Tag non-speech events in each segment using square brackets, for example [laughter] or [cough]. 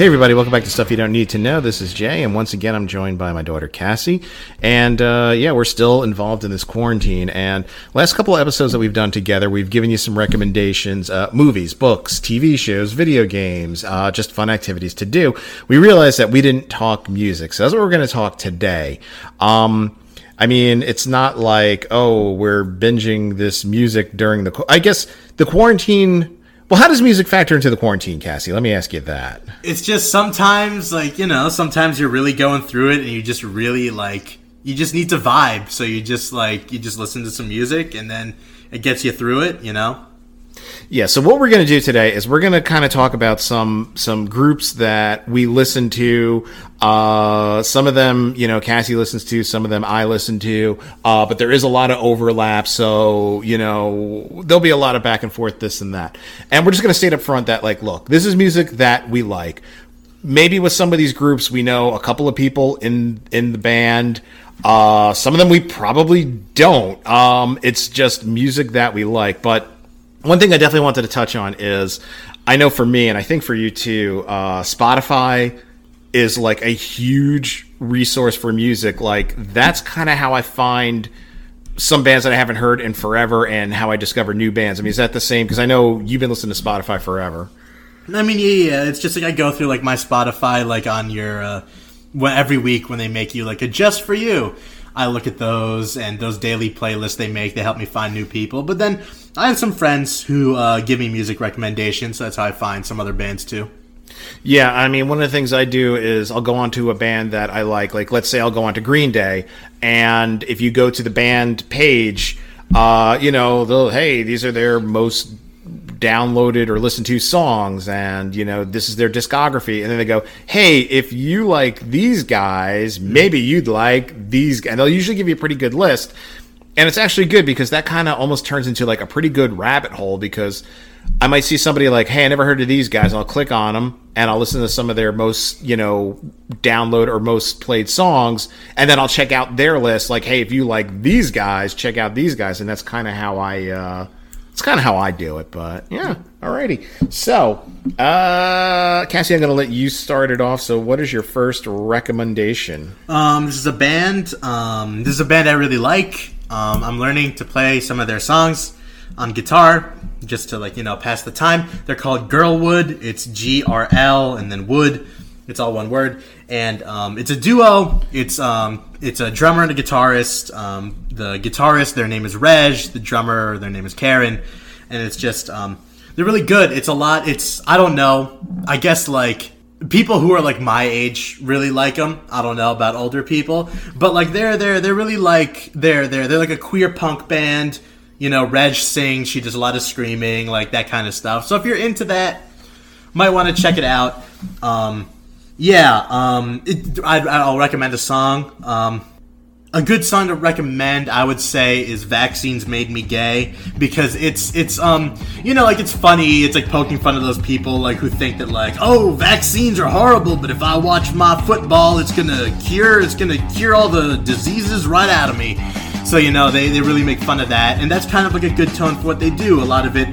Hey, everybody, welcome back to Stuff You Don't Need to Know. This is Jay, and once again, I'm joined by my daughter Cassie. And uh, yeah, we're still involved in this quarantine. And last couple of episodes that we've done together, we've given you some recommendations uh, movies, books, TV shows, video games, uh, just fun activities to do. We realized that we didn't talk music, so that's what we're going to talk today. Um, I mean, it's not like, oh, we're binging this music during the. I guess the quarantine well, how does music factor into the quarantine, Cassie? Let me ask you that. It's just sometimes, like, you know, sometimes you're really going through it and you just really, like, you just need to vibe. So you just, like, you just listen to some music and then it gets you through it, you know? Yeah, so what we're going to do today is we're going to kind of talk about some some groups that we listen to. Uh, some of them, you know, Cassie listens to. Some of them I listen to. Uh, but there is a lot of overlap, so you know there'll be a lot of back and forth, this and that. And we're just going to state up front that, like, look, this is music that we like. Maybe with some of these groups, we know a couple of people in in the band. Uh, some of them we probably don't. Um, it's just music that we like, but one thing I definitely wanted to touch on is I know for me, and I think for you too, uh, Spotify is like a huge resource for music. Like that's kind of how I find some bands that I haven't heard in forever, and how I discover new bands. I mean, is that the same? Because I know you've been listening to Spotify forever. I mean, yeah, yeah, it's just like I go through like my Spotify, like on your uh, every week when they make you like a just for you. I look at those and those daily playlists they make. They help me find new people. But then I have some friends who uh, give me music recommendations. So that's how I find some other bands too. Yeah, I mean, one of the things I do is I'll go onto a band that I like. Like, let's say I'll go onto Green Day, and if you go to the band page, uh, you know, they'll hey, these are their most downloaded or listened to songs and you know this is their discography. And then they go hey if you like these guys maybe you'd like these and they'll usually give you a pretty good list. And it's actually good because that kind of almost turns into like a pretty good rabbit hole because I might see somebody like, hey, I never heard of these guys, and I'll click on them and I'll listen to some of their most, you know, download or most played songs, and then I'll check out their list. Like, hey, if you like these guys, check out these guys, and that's kind of how I, uh, it's kind of how I do it. But yeah, alrighty. So, uh, Cassie, I'm going to let you start it off. So, what is your first recommendation? Um, this is a band. Um, this is a band I really like. Um, I'm learning to play some of their songs on guitar just to like you know pass the time. They're called Grlwood. It's G R L and then Wood. It's all one word, and um, it's a duo. It's um, it's a drummer and a guitarist. Um, the guitarist, their name is Reg. The drummer, their name is Karen, and it's just um, they're really good. It's a lot. It's I don't know. I guess like people who are like my age really like them. I don't know about older people, but like they're they're they're really like they're they're they're like a queer punk band. You know, Reg sings. She does a lot of screaming, like that kind of stuff. So if you're into that, might want to check it out. Um, yeah, um, it, I, I'll recommend a song. Um, a good song to recommend i would say is vaccines made me gay because it's it's um you know like it's funny it's like poking fun of those people like who think that like oh vaccines are horrible but if i watch my football it's gonna cure it's gonna cure all the diseases right out of me so you know they, they really make fun of that and that's kind of like a good tone for what they do a lot of it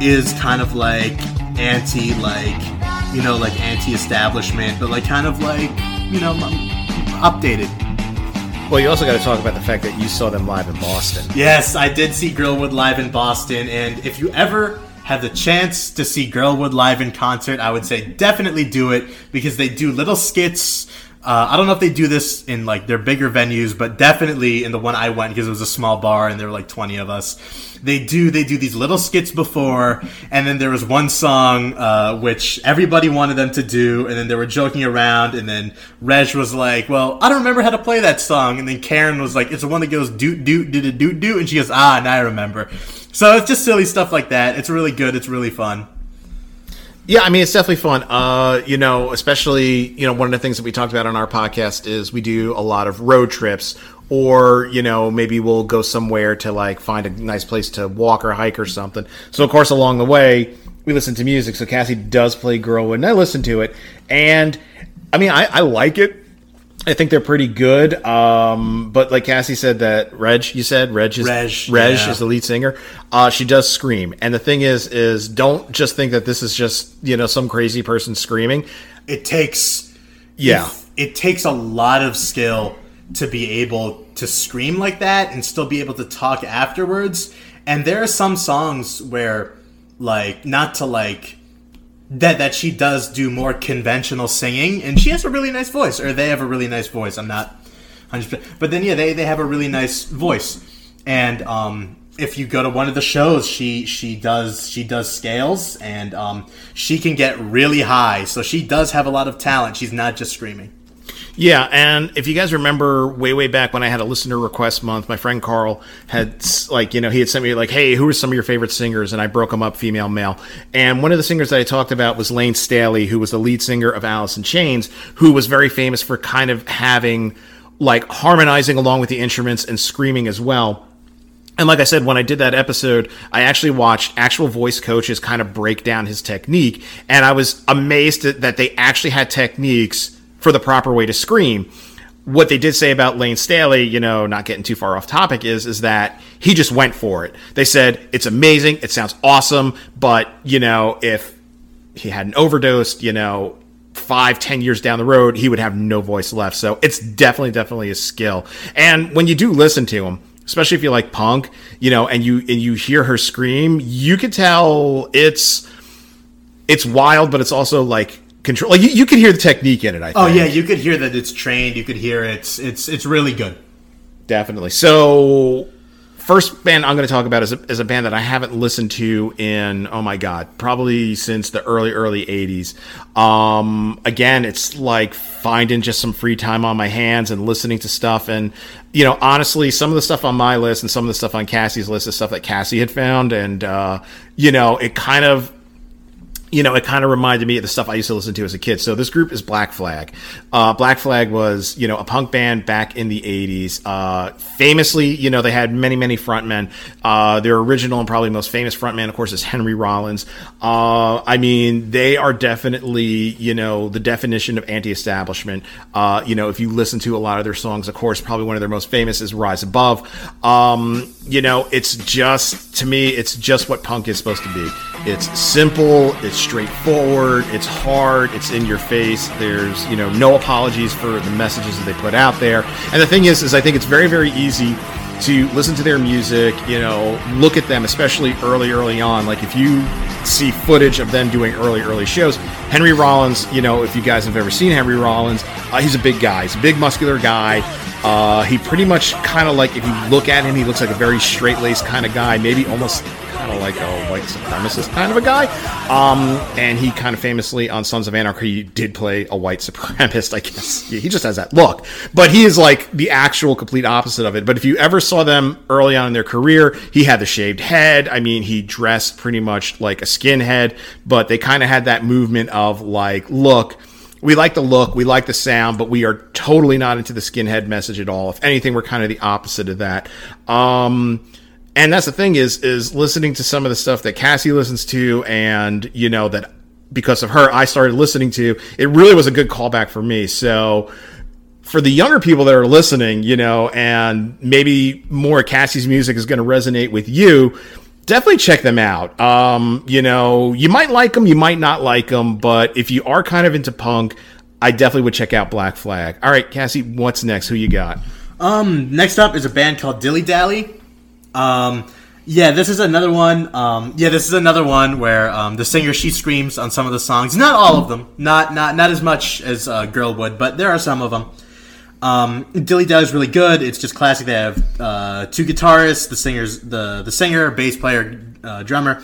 is kind of like anti like you know like anti-establishment but like kind of like you know updated well, you also got to talk about the fact that you saw them live in Boston. Yes, I did see Grlwood live in Boston, and if you ever have the chance to see Grlwood live in concert, I would say definitely do it because they do little skits. Uh, I don't know if they do this in like their bigger venues, but definitely in the one I went because it was a small bar and there were like twenty of us they do they do these little skits before, and then there was one song uh, which everybody wanted them to do, and then they were joking around, and then Reg was like, "Well, I don't remember how to play that song," and then Karen was like, "It's the one that goes doot doot doot doot doot," and she goes, "Ah, now I remember." So it's just silly stuff like that. It's really good. It's really fun. Yeah, I mean it's definitely fun. Uh, you know, especially you know one of the things that we talked about on our podcast is we do a lot of road trips, or you know maybe we'll go somewhere to like find a nice place to walk or hike or something. So of course along the way we listen to music. So Cassie does play Grlwood, and I listen to it, and I mean I, I like it. I think they're pretty good. Um, but like Cassie said, that Reg, you said Reg is Reg, Reg yeah. is the lead singer. Uh, she does scream, and the thing is, is don't just think that this is just you know some crazy person screaming. It takes Yeah, it takes a lot of skill to be able to scream like that and still be able to talk afterwards. And there are some songs where, like, not to like that that she does do more conventional singing, and she has a really nice voice, or they have a really nice voice. I'm not, 100%, but then yeah, they they have a really nice voice, and um. If you go to one of the shows, she she does she does scales and um, she can get really high. So she does have a lot of talent. She's not just screaming. Yeah. And if you guys remember, way way back when I had a listener request month, my friend Carl had like you know he had sent me like, hey, who are some of your favorite singers? And I broke them up, female, male. And one of the singers that I talked about was Lane Staley, who was the lead singer of Alice in Chains, who was very famous for kind of having like harmonizing along with the instruments and screaming as well. And like I said, when I did that episode, I actually watched actual voice coaches kind of break down his technique, and I was amazed that that they actually had techniques for the proper way to scream. What they did say about Lane Staley, you know, not getting too far off topic, is is that he just went for it. They said it's amazing, it sounds awesome, but you know, if he hadn't overdosed, you know, five, ten years down the road, he would have no voice left. So it's definitely, definitely a skill. And when you do listen to him, especially if you like punk, you know, and you and you hear her scream, you can tell it's it's wild, but it's also like control. Like you, you can hear the technique in it. I think. Oh yeah, you could hear that it's trained. You could hear it's it's it's really good. Definitely. So, first band I'm going to talk about is a, is a band that I haven't listened to in oh my god, probably since the early early 80s. Um, again, it's like finding just some free time on my hands and listening to stuff and you know, honestly, some of the stuff on my list and some of the stuff on Cassie's list is stuff that Cassie had found and uh, you know, it kind of you know, it kind of reminded me of the stuff I used to listen to as a kid. So this group is Black Flag. Uh, Black Flag was, you know, a punk band back in the 80s. Uh, famously, you know, they had many, many frontmen. Uh, their original and probably most famous frontman, of course, is Henry Rollins. Uh, I mean, they are definitely, you know, the definition of anti-establishment. Uh, you know, if you listen to a lot of their songs, of course, probably one of their most famous is Rise Above. Um, you know, it's just, to me, it's just what punk is supposed to be. It's simple, it's straightforward, it's hard, it's in your face. There's, you know, no apologies for the messages that they put out there. And the thing is, is I think it's very, very easy to listen to their music, you know, look at them, especially early, early on. Like if you see footage of them doing early, early shows, Henry Rollins, you know, if you guys have ever seen Henry Rollins, uh, he's a big guy. He's a big, muscular guy. Uh, he pretty much kind of like, if you look at him, he looks like a very straight laced kind of guy, maybe almost kind of like a white supremacist kind of a guy. Um, and he kind of famously on Sons of Anarchy did play a white [laughs] supremacist, I guess. He just has that look. But he is like the actual complete opposite of it. But if you ever saw them early on in their career, he had the shaved head. I mean, he dressed pretty much like a skinhead, but they kind of had that movement of like, look, we like the look, we like the sound, but we are totally not into the skinhead message at all. If anything, we're kind of the opposite of that. Um, and that's the thing is is listening to some of the stuff that Cassie listens to, and you know that because of her, I started listening to. It really was a good callback for me. So for the younger people that are listening, you know, and maybe more Cassie's music is going to resonate with you. Definitely check them out. Um, you know, you might like them, you might not like them, but if you are kind of into punk, I definitely would check out Black Flag. All right, Cassie, what's next? Who you got? Um, next up is a band called Dilly Dally. Um, yeah, this is another one. Um, yeah, this is another one where um, the singer she screams on some of the songs. Not all of them. Not not not as much as uh, Grlwood, but there are some of them. Um, Dilly Dally is really good. It's just classic. They have uh, two guitarists, the singers, the the singer, bass player, uh, drummer,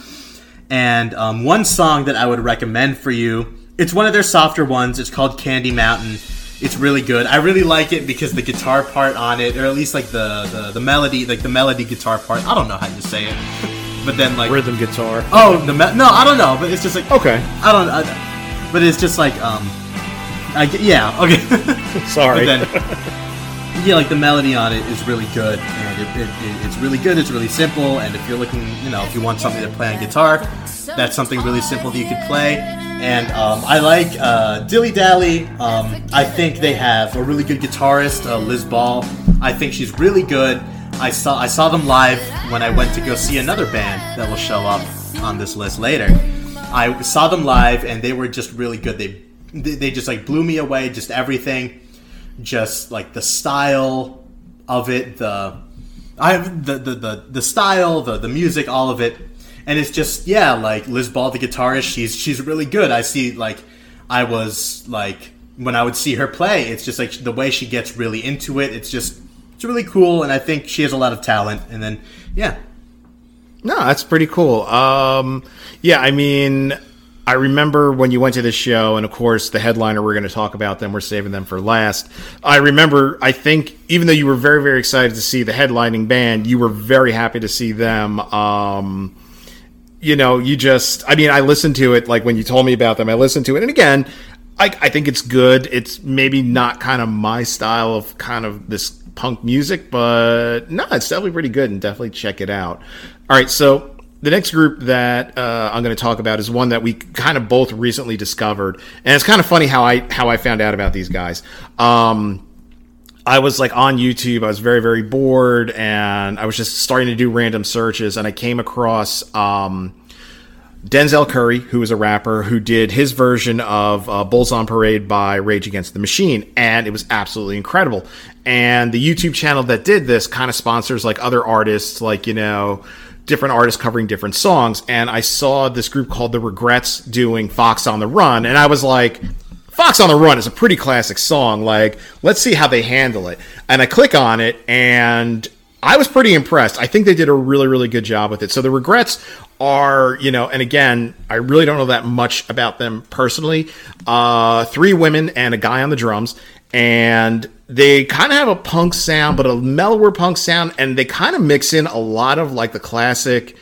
and um, one song that I would recommend for you. It's one of their softer ones. It's called Candy Mountain. It's really good. I really like it because the guitar part on it, or at least like the the, the melody, like the melody guitar part. I don't know how to say it. but then like Rhythm guitar. oh the me- no I don't know, but it's just like Okay. I don't I, but it's just like um I yeah okay. [laughs] Sorry. But then, yeah, like the melody on it is really good, and it, it, it, it's really good. It's really simple, and if you're looking, you know, if you want something to play on guitar, that's something really simple that you could play. And um, I like uh, Dilly Dally. Um, I think they have a really good guitarist, uh, Liz Ball. I think she's really good. I saw I saw them live when I went to go see another band that will show up on this list later. I saw them live, and they were just really good. They they just like blew me away. Just everything just like the style of it, the I the the the, the style, the the music, all of it, and it's just yeah, like Liz Ball, the guitarist, she's she's really good. I see like I was like when I would see her play, it's just like the way she gets really into it. It's just it's really cool, and I think she has a lot of talent. And then yeah, No, that's pretty cool. Um, yeah, I mean, I remember when you went to this show, and of course, the headliner we're going to talk about them. We're saving them for last. I remember. I think even though you were very, very excited to see the headlining band, you were very happy to see them. Um, you know, you just. I mean, I listened to it like when you told me about them. I listened to it, and again, I, I think it's good. It's maybe not kind of my style of kind of this punk music, but no, it's definitely pretty good, and definitely check it out. All right, so the next group that uh, I'm going to talk about is one that we kind of both recently discovered, and it's kind of funny how I how I found out about these guys. Um, I was like on YouTube. I was very very bored, and I was just starting to do random searches, and I came across. Um, Denzel Curry, who is a rapper, who did his version of uh, Bulls on Parade by Rage Against the Machine, and it was absolutely incredible. And the YouTube channel that did this kind of sponsors like other artists, like, you know, different artists covering different songs. And I saw this group called The Regrets doing Fox on the Run, and I was like, Fox on the Run is a pretty classic song. Like, let's see how they handle it. And I click on it, and I was pretty impressed. I think they did a really, really good job with it. So the regrets are, you know, and again, I really don't know that much about them personally. Uh, three women and a guy on the drums, and they kind of have a punk sound, but a mellower punk sound, and they kind of mix in a lot of like the classic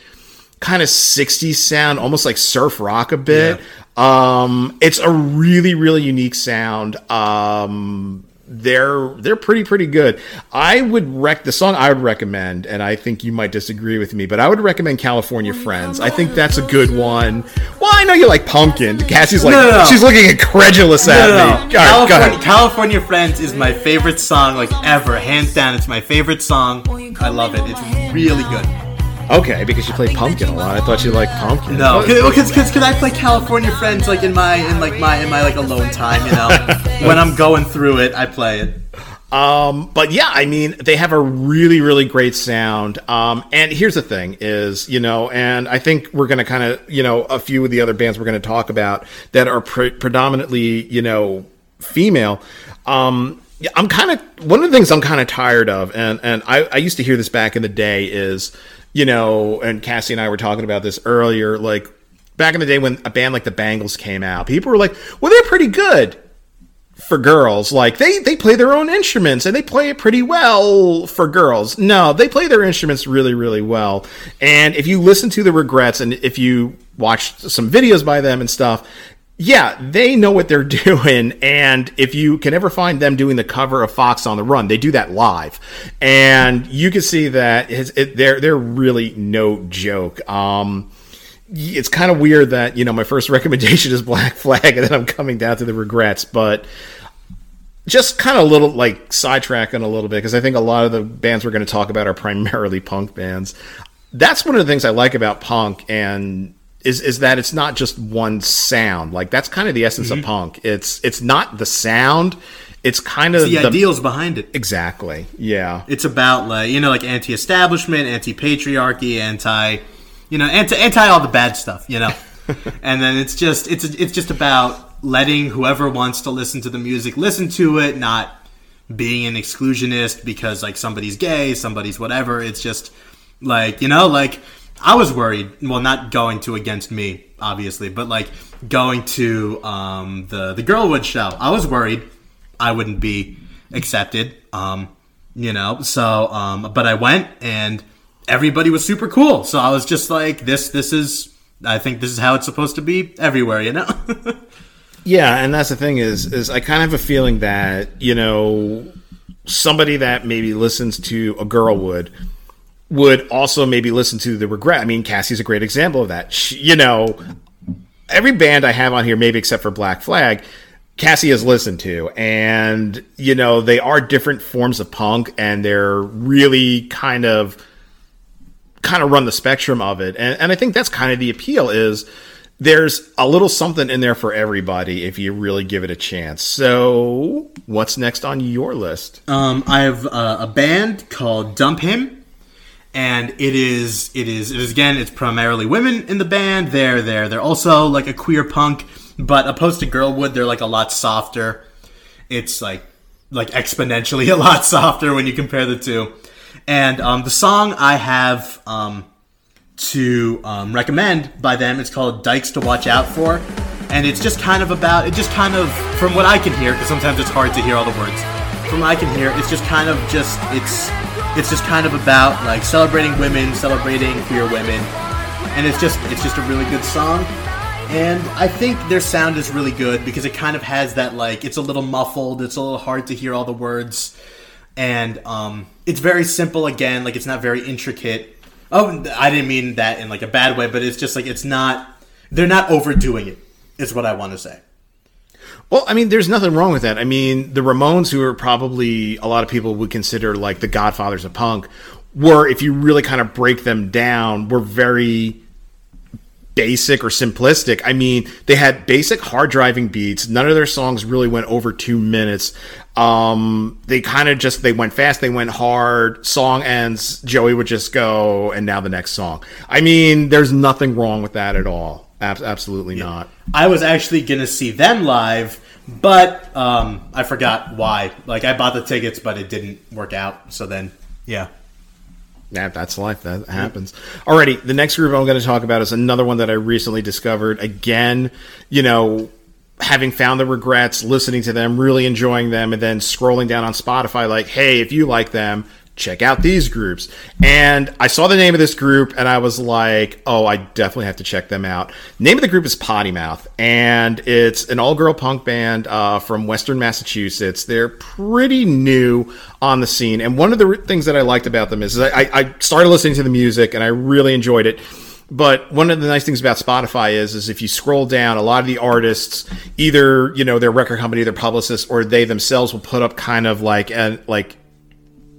kind of 60s sound, almost like surf rock a bit. Um, it's a really, really unique sound. Um, they're they're pretty pretty good. I would rec the song I would recommend, and I think you might disagree with me, but I would recommend California Friends. I think that's a good one. Well, I know you like Pumpkin. Cassie's like No, no, no. she's looking incredulous at me. no. All right, go California. California Friends is my favorite song, like ever, hands down. It's my favorite song. I love it. It's really good. Okay, because you play Pumpkin a lot. I thought you liked Pumpkin. No, because because I play California Friends like in my in like my in my like alone time, you know. [laughs] when I'm going through it, I play it. Um, but yeah, I mean, they have a really, really great sound. Um, and here's the thing is, you know, and I think we're going to kind of, you know, a few of the other bands we're going to talk about that are pre- predominantly, you know, female. Um, I'm kind of one of the things I'm kind of tired of, and and I, I used to hear this back in the day is, you know, and Cassie and I were talking about this earlier, like back in the day when a band like the Bangles came out, people were like, well, they're pretty good for girls. Like they they play their own instruments and they play it pretty well for girls. No, they play their instruments really really well. And if you listen to the Regrets and if you watch some videos by them and stuff, yeah, they know what they're [laughs] doing. And if you can ever find them doing the cover of Fox on the Run, they do that live, and you can see that it, they're they're really no joke. Um, it's kind of weird that you know my first [laughs] recommendation is Black Flag, and then I'm coming down to the regrets, but just kind of a little like sidetracking a little bit because I think a lot of the bands we're going to talk about are primarily punk bands. That's one of the things I like about punk, and is is that it's not just one sound. Like that's kind of the essence of mm-hmm. punk. It's it's not the sound. It's kind of The ideals behind it. Exactly. Yeah. It's about like you know like anti-establishment, anti-patriarchy, anti, you know, anti anti all the bad stuff, you know. [laughs] and then it's just it's it's just about letting whoever wants to listen to the music listen to it, not being an exclusionist because like somebody's gay, somebody's whatever. It's just like you know like I was worried. Well, not going to against me, obviously, but like going to um, the the Grlwood show. I was worried I wouldn't be accepted. Um, you know, so um, but I went and everybody was super cool. So I was just like, this, this is, I think this is how it's supposed to be everywhere, you know? [laughs] Yeah, and that's the thing is is I kind of have a feeling that, you know, somebody that maybe listens to a girl would also maybe listen to the regret. I mean, Cassie's a great example of that. She, you know, every band I have on here, maybe except for Black Flag, Cassie has listened to, and you know they are different forms of punk, and they're really kind of kind of run the spectrum of it, and and I think that's kind of the appeal is there's a little something in there for everybody if you really give it a chance. So, what's next on your list? Um, I have uh, a band called Dump Him, and it is it is it is again it's primarily women in the band. They're there. They're also like a queer punk, but opposed to Grlwood, they're like a lot softer. It's like like exponentially [laughs] a lot softer when you compare the two. And um, the song I have um, to um, recommend by them. It's called Dykes to Watch Out For. And it's just kind of about, it just kind of, from what I can hear, because sometimes it's hard to hear all the words. From what I can hear, it's just kind of just, it's, it's just kind of about like celebrating women, celebrating queer women. And it's just, it's just a really good song. And I think their sound is really good because it kind of has that like, it's a little muffled, it's a little hard to hear all the words. And um, it's very simple again, like it's not very intricate Oh, I didn't mean that in like a bad way, but it's just like it's not. They're not overdoing it. Is what I want to say. Well, I mean, there's nothing wrong with that. I mean, the Ramones, who are probably a lot of people would consider like the godfathers of punk, were, if you really kind of break them down, were very basic or simplistic. I mean, they had basic hard driving beats. None of their songs really went over two minutes. Um, they kind of just they went fast, they went hard. Song ends, Joey would just go, and now the next song. I mean, there's nothing wrong with that at all. Ab- absolutely yeah. not. I was actually gonna see them live, but um, I forgot why. Like I bought the tickets, but it didn't work out. So then, yeah. Yeah, that's life. That happens. Alrighty, the next group I'm going to talk about is another one that I recently discovered. Again, you know, having found the regrets, listening to them, really enjoying them, and then scrolling down on Spotify, like, hey, if you like them, check out these groups. And I saw the name of this group and I was like, oh, I definitely have to check them out. Name of the group is Potty Mouth, and it's an all girl punk band uh, from Western Massachusetts. They're pretty new on the scene. And one of the things that I liked about them is, is I, I started listening to the music and I really enjoyed it. But one of the nice things about Spotify is, is if you scroll down, a lot of the artists, either you know their record company, their publicist, or they themselves will put up kind of like and like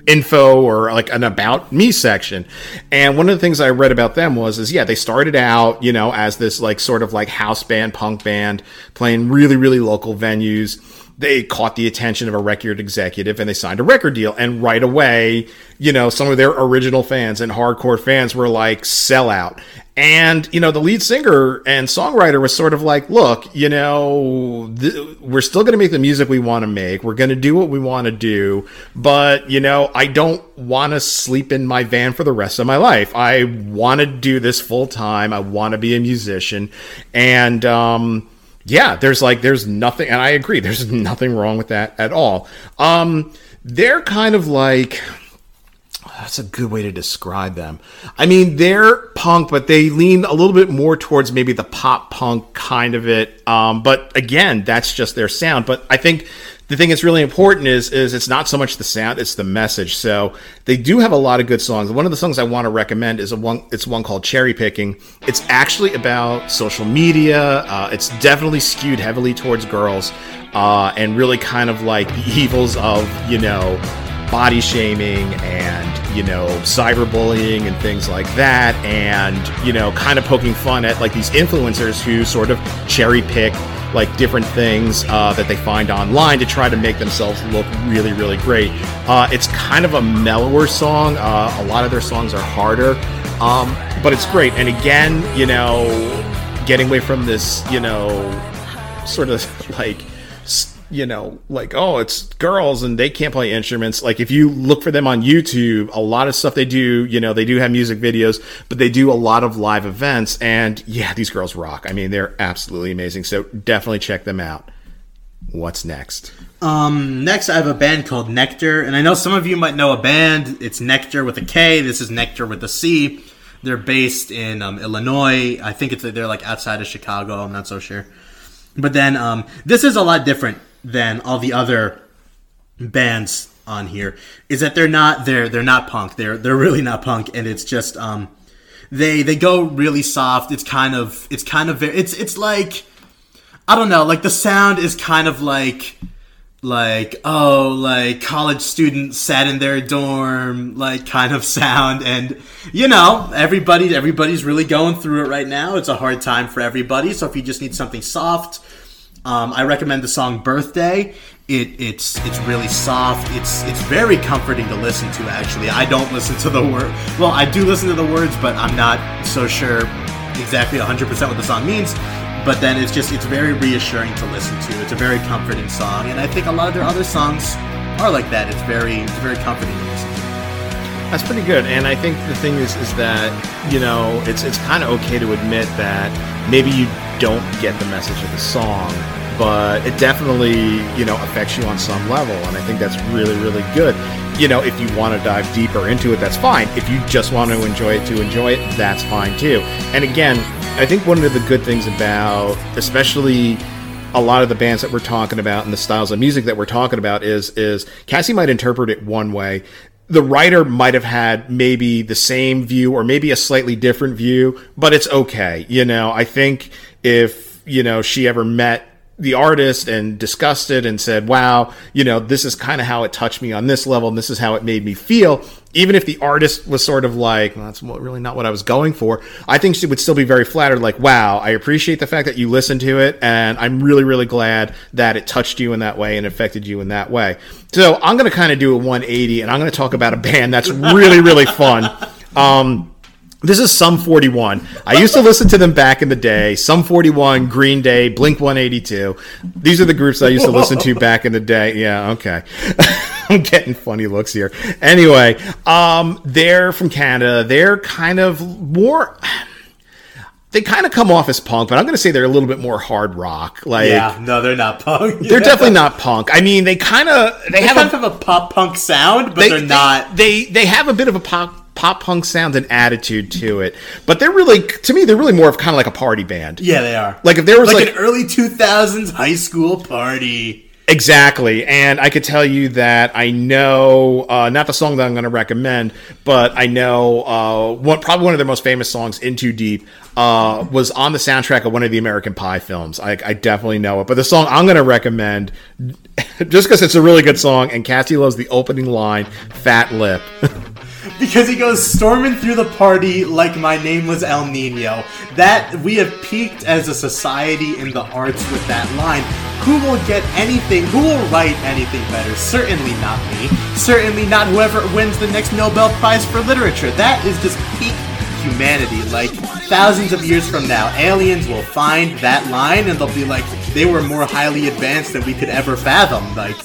info or like an about me section. And one of the things I read about them was is yeah, they started out, you know, as this like sort of like house band, punk band, playing really, really local venues they caught the attention of a record executive and they signed a record deal. And right away, you know, some of their original fans and hardcore fans were like, sell out. And, you know, the lead singer and songwriter was sort of like, look, you know, th- we're still going to make the music we want to make. We're going to do what we want to do. But, you know, I don't want to sleep in my van for the rest of my life. I want to do this full time. I want to be a musician. And, um, yeah, there's like there's nothing, and I agree. There's [laughs] nothing wrong with that at all. Um, they're kind of like that's a good way to describe them. I mean, they're punk, but they lean a little bit more towards maybe the pop punk kind of it. Um, but again, that's just their sound. But I think the thing that's really important is is it's not so much the sound, it's the message. So they do have a lot of good songs. One of the songs I want to recommend is a one. It's one called Cherry Picking. It's actually about social media. Uh, it's definitely skewed heavily towards girls, uh, and really kind of like the [laughs] evils of you know body shaming and you know cyberbullying and things like that and you know kind of poking fun at like these influencers who sort of cherry pick like different things uh, that they find online to try to make themselves look really, really great. Uh, it's kind of a mellower song. Uh, a lot of their songs are harder, um, but it's great. And again, you know, getting away from this, you know, sort of [laughs] like you know, like, oh, it's girls and they can't play instruments. Like, if you look for them on YouTube, a lot of stuff they do, you know, they do have music videos, but they do a lot of live events. And yeah, these girls rock. I mean, they're absolutely amazing. So definitely check them out. What's next? Um, next, I have a band called Nectar, and I know some of you might know a band. It's Nectar with a K. This is Nectar with a C. They're based in um, Illinois. I think it's they're like outside of Chicago. I'm not so sure. But then um, this is a lot different than all the other bands on here. Is that they're not they're they're not punk. They're they're really not punk, and it's just um, they they go really soft. It's kind of it's kind of very it's it's like I don't know. Like the sound is kind of like like oh like college students sat in their dorm like kind of sound and you know everybody everybody's really going through it right now it's a hard time for everybody so if you just need something soft um, i recommend the song birthday it, it's it's really soft it's it's very comforting to listen to actually i don't listen to the word well i do listen to the words but i'm not so sure exactly 100% what the song means but then it's just it's very reassuring to listen to. It's a very comforting song, and I think a lot of their other songs are like that. It's very it's very comforting. That's pretty good, and I think the thing is is that you know it's it's kind of okay to admit that maybe you don't get the message of the song, but it definitely you know affects you on some level, and I think that's really really good. You know, if you want to dive deeper into it, that's fine. If you just want to enjoy it to enjoy it, that's fine too. And again, I think one of the good things about, especially a lot of the bands that we're talking about and the styles of music that we're talking about is is Cassie might interpret it one way. The writer might have had maybe the same view or maybe a slightly different view, but it's okay. You know, I think if, you know, she ever met the artist and discussed it and said, wow, you know, this is kind of how it touched me on this level and this is how it made me feel. Even if the artist was sort of like, well, that's really not what I was going for, I think she would still be very flattered, like, wow, I appreciate the fact that you listened to it and I'm really, really glad that it touched you in that way and affected you in that way. So I'm going to kind of do a 180 and I'm going to talk about a band that's really, really fun. Um, this is Sum 41. I used to listen to them back in the day. Sum 41, Green Day, Blink 182. These are the groups I used to listen to back in the day. Yeah, okay. [laughs] I'm getting funny looks here. Anyway, um, they're from Canada. They're kind of more. They kind of come off as punk, but I'm going to say they're a little bit more hard rock. Like, yeah, no, they're not punk. [laughs] They're definitely not punk. I mean, they kind of they, they have kind a, of a pop punk sound, but they, are not. They they have a bit of a pop pop punk sound and attitude to it. But they're really, to me, they're really more of kind of like a party band. Yeah, they are. Like if there was like, like, an early 2000s high school party. Exactly. And I could tell you that I know, uh, not the song that I'm going to recommend, but I know uh, one, probably one of their most famous songs, In Too Deep, uh, was on the soundtrack of one of the American Pie films. I, I definitely know it. But the song I'm going to recommend, [laughs] just because it's a really good song, and Cassie loves the opening line, Fat Lip. [laughs] because he goes storming through the party like my name was El Nino. That we have peaked as a society in the arts with that line. Who will get anything? Who will write anything better? Certainly not me. Certainly not whoever wins the next Nobel Prize for Literature. That is just peak humanity. Like thousands of years from now, aliens will find that line and they'll be like, they were more highly advanced than we could ever fathom. Like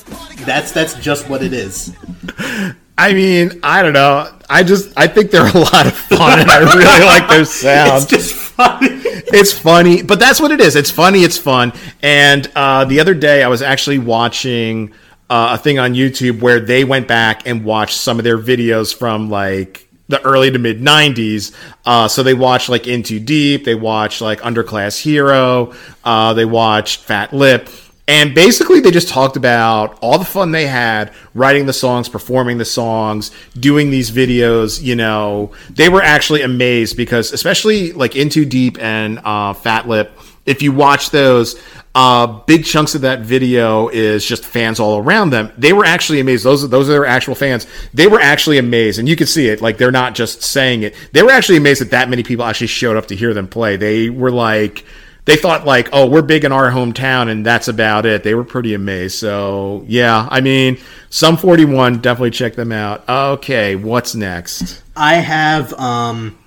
that's that's just what it is. [laughs] I mean, I don't know. I just I think they're a lot of fun, and I really like their [laughs] sound. It's just funny. it's funny, but that's what it is. It's funny. It's fun. And uh, the other day, I was actually watching uh, a thing on YouTube where they went back and watched some of their videos from like the early to mid 90s. Uh, so they watched like In Too Deep, they watched like Underclass Hero, uh, they watched Fat Lip. And basically, they just talked about all the fun they had writing the songs, performing the songs, doing these videos. You know, they were actually amazed because, especially like In Too Deep and uh, Fat Lip, if you watch those, uh, big chunks of that video is just fans all around them. They were actually amazed. Those those are their actual fans. They were actually amazed, and you can see it. Like they're not just saying it. They were actually amazed that that many people actually showed up to hear them play. They were like they thought like, oh, we're big in our hometown, and that's about it. They were pretty amazed. So yeah, I mean, Sum 41, definitely check them out. Okay, what's next? I have, um,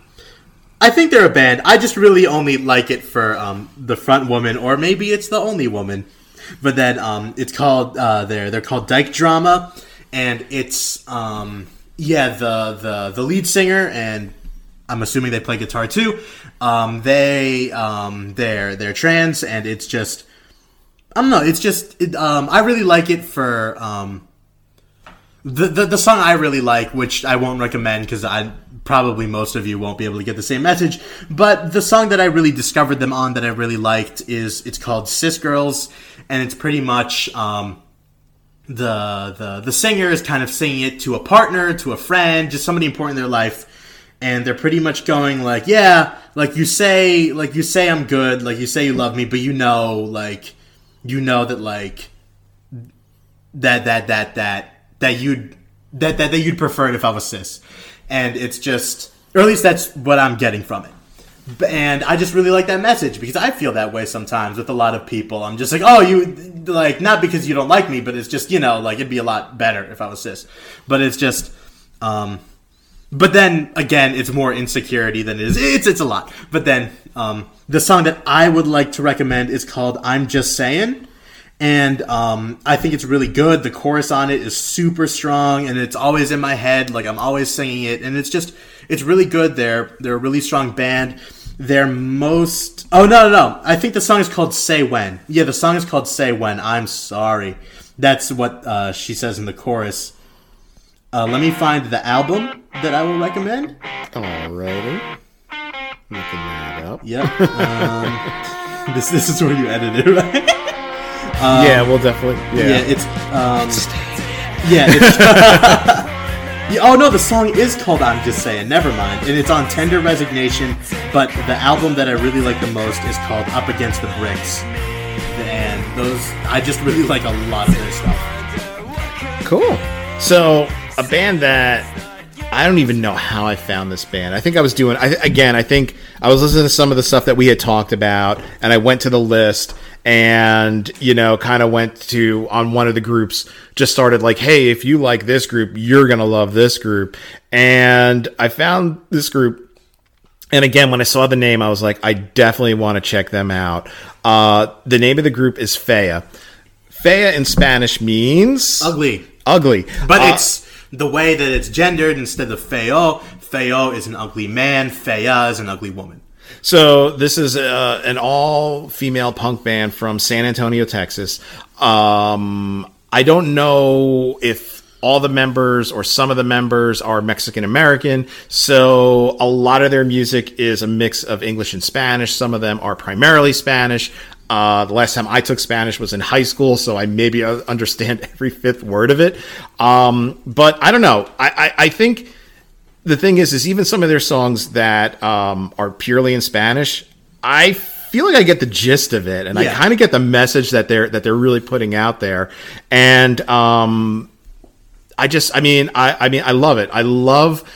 I think they're a band. I just really only like it for um, the front woman, or maybe it's the only woman. But then um, it's called uh, they're they're called Dyke Drama, and it's um, yeah the the the lead singer and I'm assuming they play guitar too. Um, they um, they're they're trans, and it's just I don't know. It's just it, um, I really like it for um, the, the the song I really like, which I won't recommend because I probably most of you won't be able to get the same message. But the song that I really discovered them on that I really liked is it's called Cis Girls, and it's pretty much um, the the the singer is kind of singing it to a partner, to a friend, just somebody important in their life. And they're pretty much going like, yeah, like you say, like you say I'm good, like you say you love me, but you know, like you know that like that that that that that you'd that that, that you'd prefer it if I was cis, and it's just, or at least that's what I'm getting from it. And I just really like that message because I feel that way sometimes with a lot of people. I'm just like, oh, you like not because you don't like me, but it's just you know like it'd be a lot better if I was cis. But it's just, um, but then again, it's more insecurity than it is. It's it's a lot. But then um, the song that I would like to recommend is called "I'm Just Saying." and um, I think it's really good. The chorus on it is super strong, and it's always in my head. Like I'm always singing it, and it's just it's really good. They're they're a really strong band. Their most oh no no no I think the song is called Say When. Yeah, the song is called Say When. I'm sorry. That's what uh, she says in the chorus. Uh, let me find the album that I will recommend. Alrighty. Looking that up. Yep. Um, [laughs] this this is where you edit it, [laughs] right? yeah, we'll definitely. Yeah. Yeah, it's um, yeah. It's, [laughs] yeah. Oh no, the song is called "I'm Just Saying." Never mind, and it's on Tender Resignation. But the album that I really like the most is called "Up Against the Bricks," and those I just really like a lot of their stuff. Cool. So, a band that I don't even know how I found this band. I think I was doing I, again. I think I was listening to some of the stuff that we had talked about, and I went to the list, and you know, kind of went to on one of the groups. Just started like, hey, if you like this group, you're gonna love this group, and I found this group. And again, when I saw the name, I was like, I definitely want to check them out. Uh, the name of the group is Fea. Fea in Spanish means Ugly, ugly, but Uh, it's the way that it's gendered instead of feo. Feo is an ugly man. Fea is an ugly woman. So this is uh, an all-female punk band from San Antonio, Texas. Um, I don't know if all the members or some of the members are Mexican American. So a lot of their music is a mix of English and Spanish. Some of them are primarily Spanish. Uh, the last time I took Spanish was in high school, so I maybe uh, understand [laughs] every fifth word of it. Um, but I don't know. I, I, I think the thing is, is even some of their songs that um, are purely in Spanish, I feel like I get the gist of it, and I kind of get the message that they're that they're really putting out there. And um, I just, I mean, I, I mean, I love it. I love.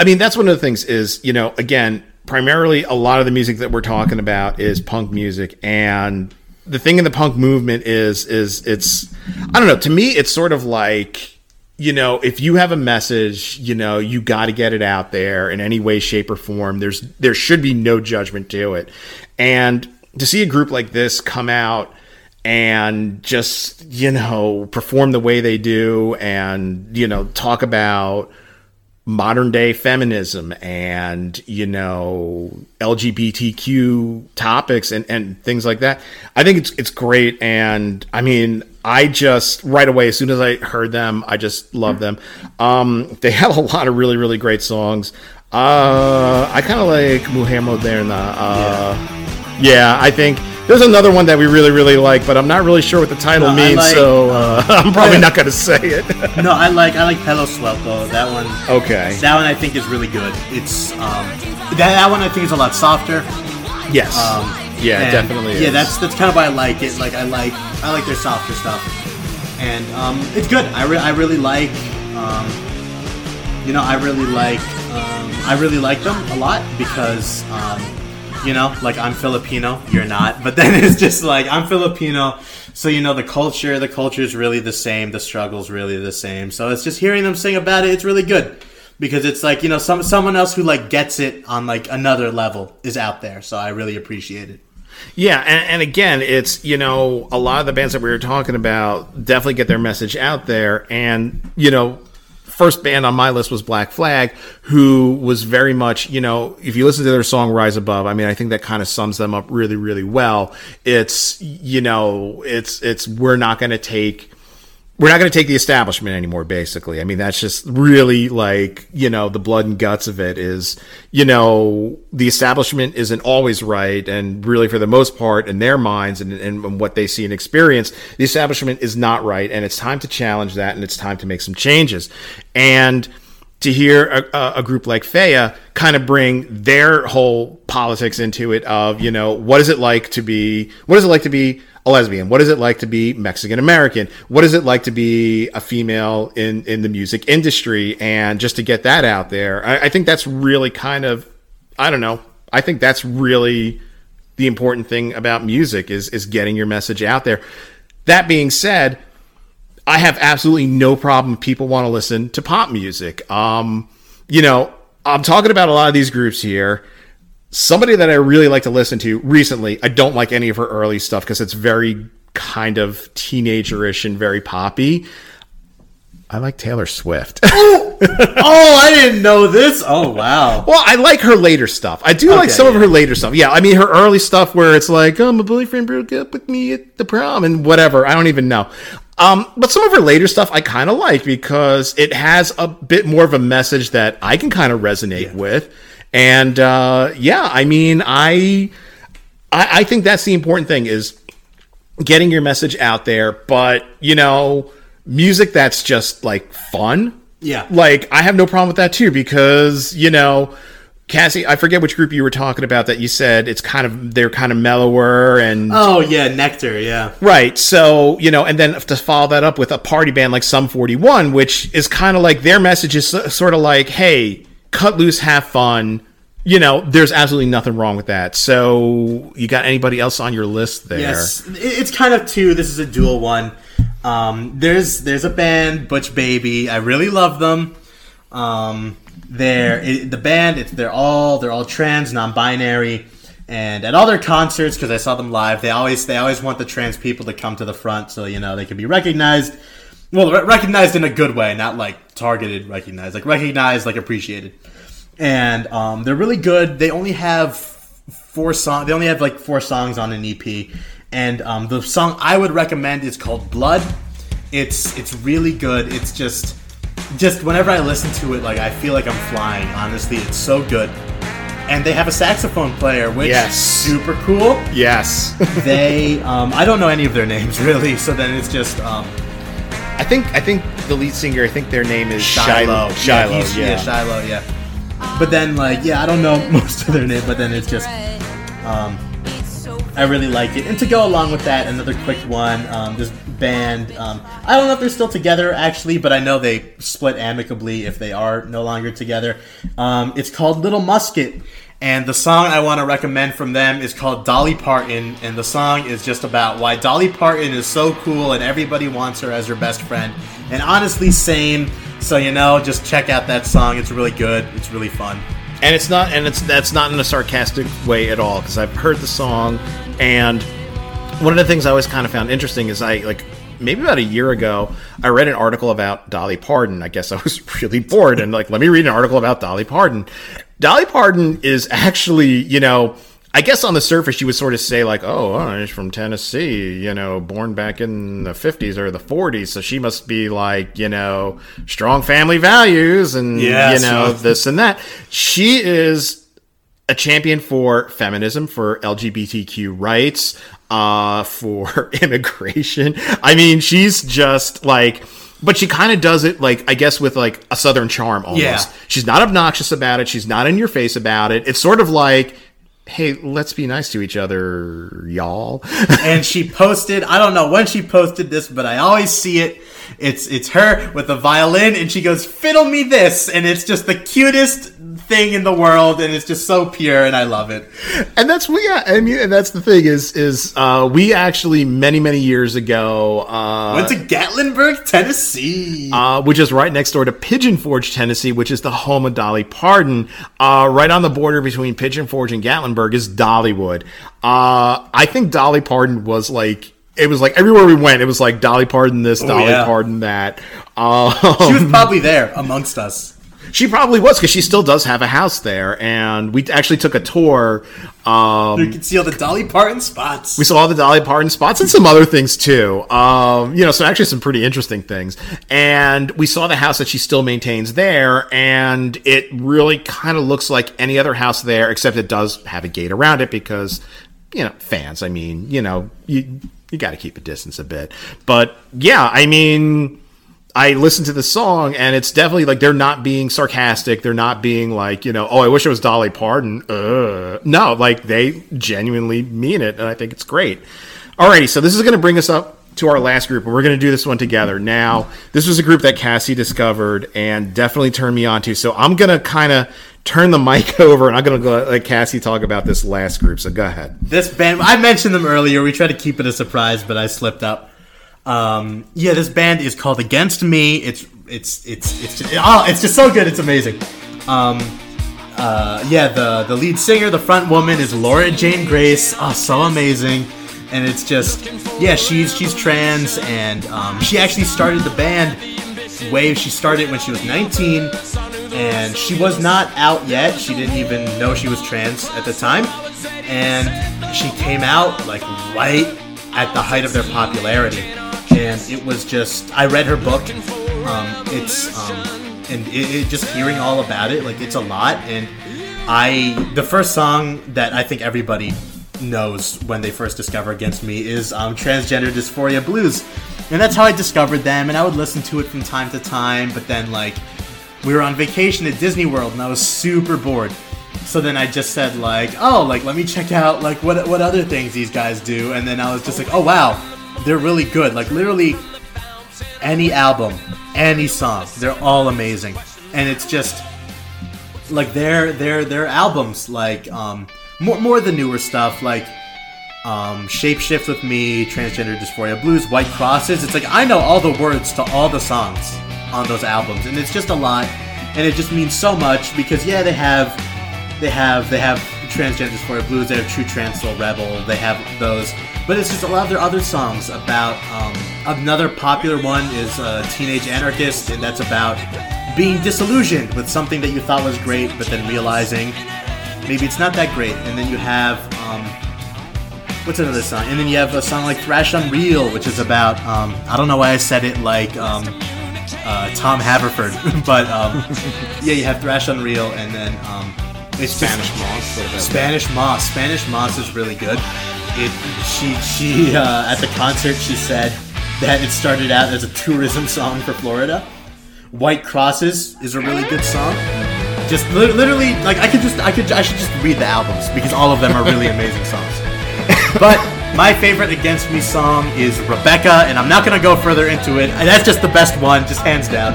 I mean, that's one of the things is, you know, again, primarily a lot of the music that we're talking about is punk music and the thing in the punk movement is is it's I don't know, to me it's sort of like you know, if you have a message, you know, you got to get it out there in any way shape or form. There's there should be no judgment to it. And to see a group like this come out and just, you know, perform the way they do and, you know, talk about modern day feminism and you know LGBTQ topics and, and things like that. I think it's it's great and I mean I just right away as soon as I heard them I just love them. Um, they have a lot of really really great songs. Uh, I kind of like Mujer Moderna. Uh, yeah. I think there's another one that we really really like, but I'm not really sure what the title No, means, like, so uh, [laughs] I'm probably not gonna say it. [laughs] No, I like I like Pelo Suelto. That one. okay. That one I think is really good. It's um, that, that one I think is a lot softer. Yes. Um, yeah, definitely is. Yeah, that's that's kind of why I like it. Like I like I like their softer stuff, and um, it's good. I, re- I really like, um, you know, I really like um, I really like them a lot because um, you know, like I'm Filipino, you're not, but then it's just like I'm Filipino, so you know the culture, the culture is really the same, the struggle's really the same. So it's just hearing them sing about it, it's really good because it's like you know some someone else who like gets it on like another level is out there. So I really appreciate it. Yeah, and, and again, it's you know a lot of the bands that we were talking about definitely get their message out there, and you know, first band on my list was Black Flag, who was very much, you know, if you listen to their song Rise Above, I mean, I think that kind of sums them up really, really well. It's, you know, it's, it's, we're not going to take, we're not going to take the establishment anymore basically. I mean that's just really like you know the blood and guts of it is you know the establishment isn't always right and really for the most part in their minds and, and what they see and experience the establishment is not right and it's time to challenge that and it's time to make some changes. And to hear a, a group like Fea kind of bring their whole politics into it of you know what is it like to be what is it like to be a lesbian? What is it like to be Mexican American? What is it like to be a female in, in the music industry? And just to get that out there, I, I think that's really kind of, I don't know. I think that's really the important thing about music is, is getting your message out there. That being said, I have absolutely no problem people want to listen to pop music. Um, you know, I'm talking about a lot of these groups here somebody that I really like to listen to recently. I don't like any of her early stuff because it's very kind of teenagerish and very poppy. I like Taylor Swift. [laughs] oh, I didn't know this. Oh, wow. Well, I like her later stuff. I do okay, like some yeah. of her later stuff. Yeah, I mean her early stuff where it's like, "Oh, my boyfriend broke up with me at the prom" and whatever. I don't even know. Um, but some of her later stuff I kind of like because it has a bit more of a message that I can kind of resonate yeah. with. And uh, yeah, I mean, I, I I think that's the important thing is getting your message out there. But you know, music that's just like fun. Yeah, like I have no problem with that too because you know. Cassie, I forget which group you were talking about that you said it's kind of they're kind of mellower and oh yeah, Nectar, yeah, right. So you know, and then to follow that up with a party band like Sum Forty One, which is kind of like their message is sort of like, hey, cut loose, have fun. You know, there's absolutely nothing wrong with that. So, you got anybody else on your list there? Yes, it's kind of two. This is a dual one. Um, there's there's a band, Butch Baby. I really love them. Um, they're it, the band. It's they're all they're all trans, non-binary, and at all their concerts, because I saw them live, they always they always want the trans people to come to the front, so you know they can be recognized. Well, recognized in a good way, not like targeted recognized, like recognized, like appreciated. And um, they're really good. They only have four songs. They only have like four songs on an EP. And um, the song I would recommend is called Blood. It's it's really good. It's just just whenever I listen to it, like I feel like I'm flying. Honestly, it's so good. And they have a saxophone player, which yes. is super cool. Yes. [laughs] they, um, I don't know any of their names [laughs] really, so then it's just um, I think I think the lead singer. I think their name is Shiloh. Shiloh. Shiloh. Yeah, yeah. Shiloh. Yeah. But then, like, yeah, I don't know [laughs] most of their name. But then it's just, um, I really like it. And to go along with that, another quick one. Um, this band. Um, I don't know if they're still together actually, but I know they split amicably if they are no longer together. Um, it's called Little Musket. And the song I want to recommend from them is called Dolly Parton. And the song is just about why Dolly Parton is so cool and everybody wants her as her best friend. And honestly, same. So, you know, just check out that song. It's really good, it's really fun. And it's not, and it's that's not in a sarcastic way at all, because I've heard the song. And one of the things I always kind of found interesting is I, like, maybe about a year ago, I read an article about Dolly Parton. I guess I was [laughs] really bored and like, let me read an article about Dolly Parton. Dolly Parton is actually, you know, I guess on the surface you would sort of say like, oh, oh, she's from Tennessee, you know, born back in the 50s or the 40s, so she must be like, you know, strong family values and yes, you know, [laughs] this and that. She is a champion for feminism, for LGBTQ rights, uh, for [laughs] immigration. I mean, she's just like but she kind of does it like I guess with like a southern charm almost. Yeah. She's not obnoxious about it. She's not in your face about it. It's sort of like hey, let's be nice to each other, y'all. [laughs] and she posted, I don't know when she posted this, but I always see it. It's it's her with a violin and she goes, "Fiddle me this." And it's just the cutest thing in the world, and it's just so pure, and I love it. And that's we, yeah, I mean, and that's the thing is, is uh, we actually many many years ago uh, went to Gatlinburg, Tennessee, uh, which is right next door to Pigeon Forge, Tennessee, which is the home of Dolly Parton. Uh, right on the border between Pigeon Forge and Gatlinburg is Dollywood. Uh, I think Dolly Parton was like it was like everywhere we went, it was like Dolly Parton this, Dolly yeah. Parton that. Um, She was probably there amongst us. She probably was because she still does have a house there, and we actually took a tour. Um, You can see all the Dolly Parton spots. we saw all the Dolly Parton spots and some other things too. Um, you know, so actually some pretty interesting things. And we saw the house that she still maintains there, and it really kind of looks like any other house there, except it does have a gate around it because, you know, fans. I mean, you know, you you got to keep a distance a bit. But yeah, I mean. I listened to the song and it's definitely like they're not being sarcastic. They're not being like, you know, oh, I wish it was Dolly Parton. Uh. No, like they genuinely mean it. And I think it's great. Alrighty, so this is going to bring us up to our last group and we're going to do this one together. Now, this was a group that Cassie discovered and definitely turned me on to. So I'm going to kind of turn the [laughs] mic over and I'm going to let Cassie talk about this last group. So go ahead. This band, I mentioned them earlier. We tried to keep it a surprise, but I slipped up. Um, yeah, this band is called Against Me. It's it's it's it's just, oh, it's just so good. It's amazing. Um, uh, yeah, the the lead singer, the front woman, is Laura Jane Grace. Oh, so amazing. And it's just yeah, she's she's trans, and um, she actually started the band way she started when she was 19 and she was not out yet she didn't even know she was trans at the time and she came out like right at the height of their popularity. And it was just i read her book um, it's um, and it, it just hearing all about it like it's a lot. And i the first song that i think everybody knows when they first discover against me is um, transgender dysphoria blues. And that's how i discovered them and i would listen to it from time to time but then like we were on vacation at disney world and i was super bored so then i just said like oh like let me check out like what, what other things these guys do. And then i was just like oh wow they're really good. Like literally any album any song they're all amazing. And it's just like their their their albums like um more more the newer stuff like um shapeshift with me transgender dysphoria blues white crosses. It's like i know all the words to all the songs on those albums. And it's just a lot. And it just means so much because yeah they have they have they have transgender dysphoria blues they have true trans soul rebel they have those. But it's just a lot of their other songs about um, another popular one is uh, teenage anarchist and that's about being disillusioned with something that you thought was great but then realizing maybe it's not that great. And then you have um, what's another song? And then you have a song like thrash unreal which is about um, i don't know why i said it like um, uh, tom haverford [laughs] but um, [laughs] yeah you have thrash unreal and then um, it's Spanish just, Moss. Spanish Moss. Spanish Moss is really good. It she she uh, at the concert she said that it started out as a tourism song for Florida. White Crosses is a really good song. Just li- literally like I could just I could I should just read the albums because all of them are really amazing [laughs] songs. But my favorite Against Me song is Rebecca, and I'm not gonna go further into it. That's just the best one, just hands down.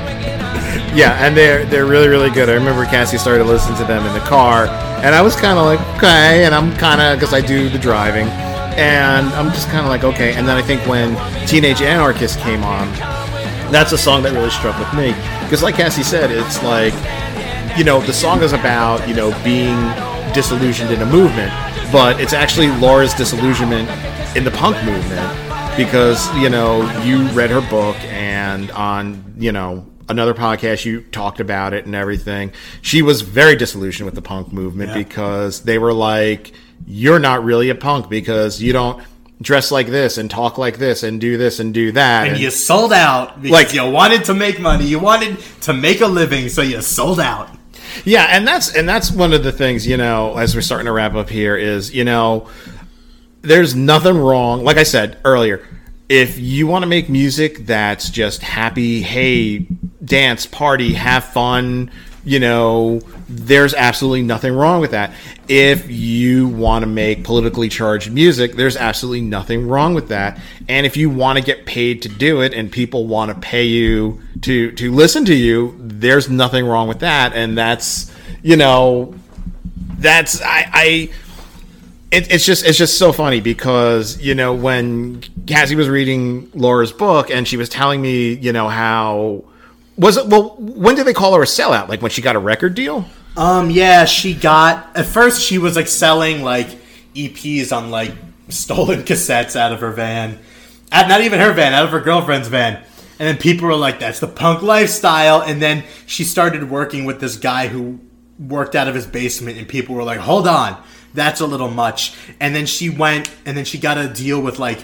[laughs] Yeah, and they're they're really really good. I remember Cassie started listening to them in the car, and I was kind of like, okay, and I'm kind of because I do the driving, and I'm just kind of like, okay. And then I think when Teenage Anarchist came on, that's a song that really struck with me because, like Cassie said, it's like, you know, the song is about you know being disillusioned in a movement, but it's actually Laura's disillusionment in the punk movement because you know you read her book and on you know another podcast you talked about it and everything she was very disillusioned with the punk movement Yeah. because they were like you're not really a punk because you don't dress like this and talk like this and do this and do that And you sold out because Like- you wanted to make money. You wanted to make a living, so you sold out. Yeah, and that's and that's one of the things, you know, as we're starting to wrap up here is, you know, there's nothing wrong. Like I said earlier, if you want to make music that's just happy, hey, dance, party, have fun, you know, there's absolutely nothing wrong with that. If you want to make politically charged music, there's absolutely nothing wrong with that. And if you want to get paid to do it and people want to pay you to to listen to you, there's nothing wrong with that. And that's, you know, that's I, I it, it's just it's just so funny because you know when Cassie was reading Laura's book and she was telling me you know how was it well when did they call her a sellout like when she got a record deal Um, yeah, she got at first she was like selling like EPs on like stolen [laughs] cassettes out of her van, At not even her van, out of her girlfriend's van. And then people were like, "That's the punk lifestyle." And then she started working with this guy who worked out of his basement, and people were like, "Hold on, that's a little much." And then she went, and then she got a deal with like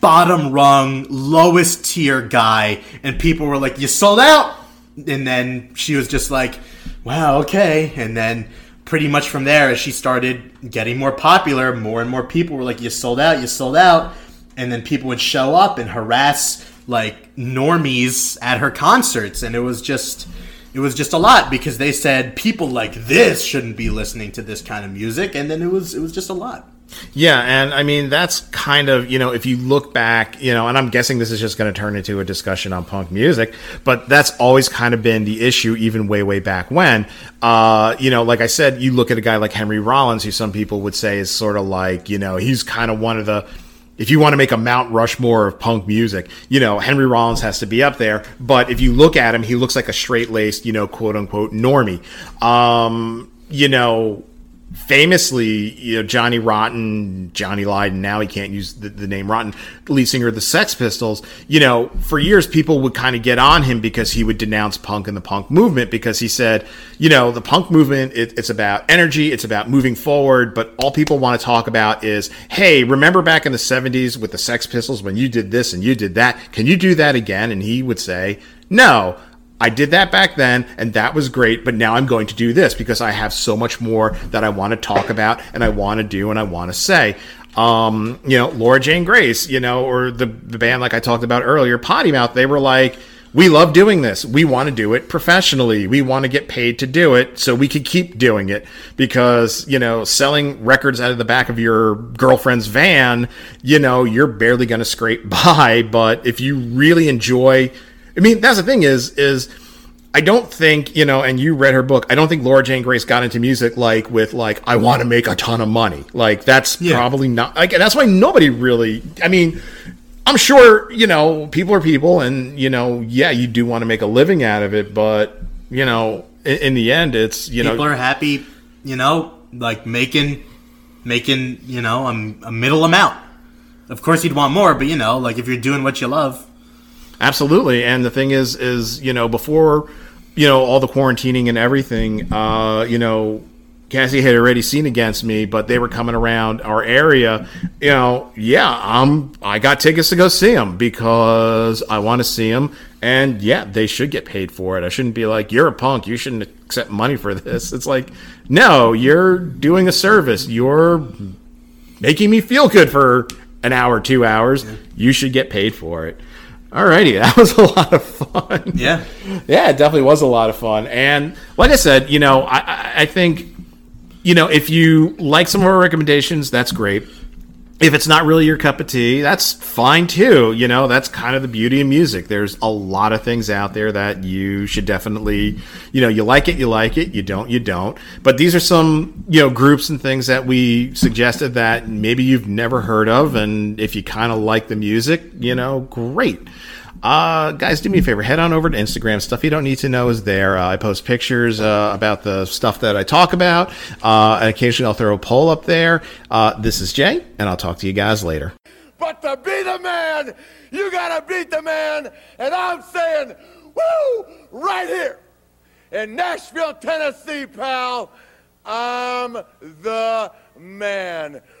bottom rung, lowest tier guy, and people were like, "You sold out." And then she was just like, "Wow, okay." And then pretty much from there, as she started getting more popular, more and more people were like, "You sold out, you sold out," and then people would show up and harass like normies at her concerts, and it was just. It was just a lot because they said people like this shouldn't be listening to this kind of music, and then it was it was just a lot. Yeah, and I mean that's kind of you know if you look back, you know, and I'm guessing this is just going to turn into a discussion on punk music, but that's always kind of been the issue, even way way back when. Uh, you know, like I said, you look at a guy like Henry Rollins, who some people would say is sort of like you know he's kind of one of the if you want to make a Mount Rushmore of punk music, you know, Henry Rollins has to be up there. But if you look at him, he looks like a straight laced, you know, quote unquote normie. Um, you know, famously, you know, Johnny Rotten, Johnny Lydon, now he can't use the, the, name Rotten, lead singer of the Sex Pistols, you know, for years people would kind of get on him because he would denounce punk and the punk movement because he said, you know, the punk movement, it, it's about energy, it's about moving forward, but all people want to talk about is, hey, remember back in the 70s with the Sex Pistols when you did this and you did that? Can you do that again? And he would say, no, I did that back then and that was great, but now I'm going to do this because I have so much more that I want to talk about and I want to do and I want to say. Um, you know, Laura Jane Grace, you know, or the, the band like I talked about earlier, Potty Mouth, they were like, we love doing this. We want to do it professionally. We want to get paid to do it so we can keep doing it because, you know, selling records out of the back of your girlfriend's van, you know, you're barely going to scrape [laughs] by. But if you really enjoy I mean, that's the thing is is I don't think you know, and you read her book. I don't think Laura Jane Grace got into music like with like I want to make a ton of money. Like that's yeah. probably not. Like that's why nobody really. I mean, I'm sure you know people are people, and you know, yeah, you do want to make a living out of it, but you know, in, in the end, it's you people know, people are happy. You know, like making making you know a, a middle amount. Of course, you'd want more, but you know, like if you're doing what you love Absolutely. And the thing is, is you know, before you know all the quarantining and everything, uh, you know, Cassie had already seen against me, but they were coming around our area. You know, yeah, I'm. I got tickets to go see them because I want to see them, and yeah, they should get paid for it. I shouldn't be like, "You're a punk. You shouldn't accept money for this." It's like, no, you're doing a service. You're making me feel good for an hour, two hours. You should get paid for it. Alrighty, [laughs] that was a lot of fun. Yeah, yeah, it definitely was a lot of fun. And like I said, you know, I, I think, you know, if you like some of our recommendations, that's great. If it's not really your cup of tea, that's fine too. You know, that's kind of the beauty of music. There's a lot of things out there that you should definitely, you know, you like it, you like it, you don't, you don't. But these are some, you know, groups and things that we suggested that maybe you've never heard of. And if you kind of like the music, you know, great. Uh, guys, do me a favor. Head on over to Instagram. Stuff you don't need to know is there. Uh, I post pictures uh, about the stuff that I talk about. Uh, and occasionally I'll throw a poll up there. Uh, this is Jay, and I'll talk to you guys later. But to be the man, you gotta beat the man. And I'm saying, woo, right here in Nashville, Tennessee, pal, I'm the man.